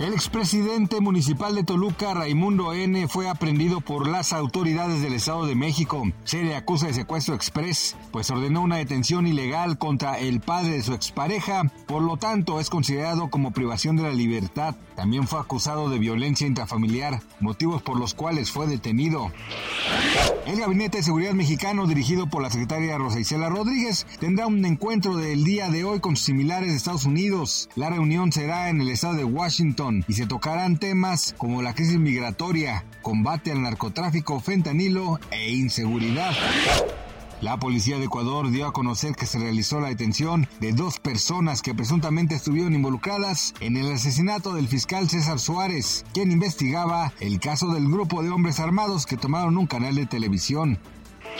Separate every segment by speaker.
Speaker 1: El expresidente municipal de Toluca, Raimundo N., fue aprendido por las autoridades del Estado de México. Se le acusa de secuestro express, pues ordenó una detención ilegal contra el padre de su expareja, por lo tanto es considerado como privación de la libertad. También fue acusado de violencia intrafamiliar, motivos por los cuales fue detenido. El Gabinete de Seguridad Mexicano, dirigido por la secretaria Rosa Isela Rodríguez, tendrá un encuentro del día de hoy con sus similares de Estados Unidos. La reunión será en el estado de Washington y se tocarán temas como la crisis migratoria, combate al narcotráfico, fentanilo e inseguridad. La policía de Ecuador dio a conocer que se realizó la detención de dos personas que presuntamente estuvieron involucradas en el asesinato del fiscal César Suárez, quien investigaba el caso del grupo de hombres armados que tomaron un canal de televisión.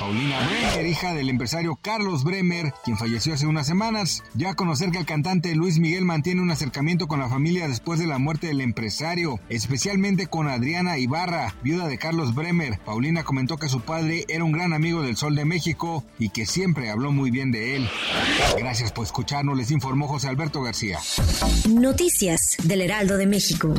Speaker 1: Paulina Bremer, hija del empresario Carlos Bremer, quien falleció hace unas semanas, ya a conocer que el cantante Luis Miguel mantiene un acercamiento con la familia después de la muerte del empresario, especialmente con Adriana Ibarra, viuda de Carlos Bremer. Paulina comentó que su padre era un gran amigo del Sol de México y que siempre habló muy bien de él. Gracias por escucharnos, les informó José Alberto García.
Speaker 2: Noticias del Heraldo de México.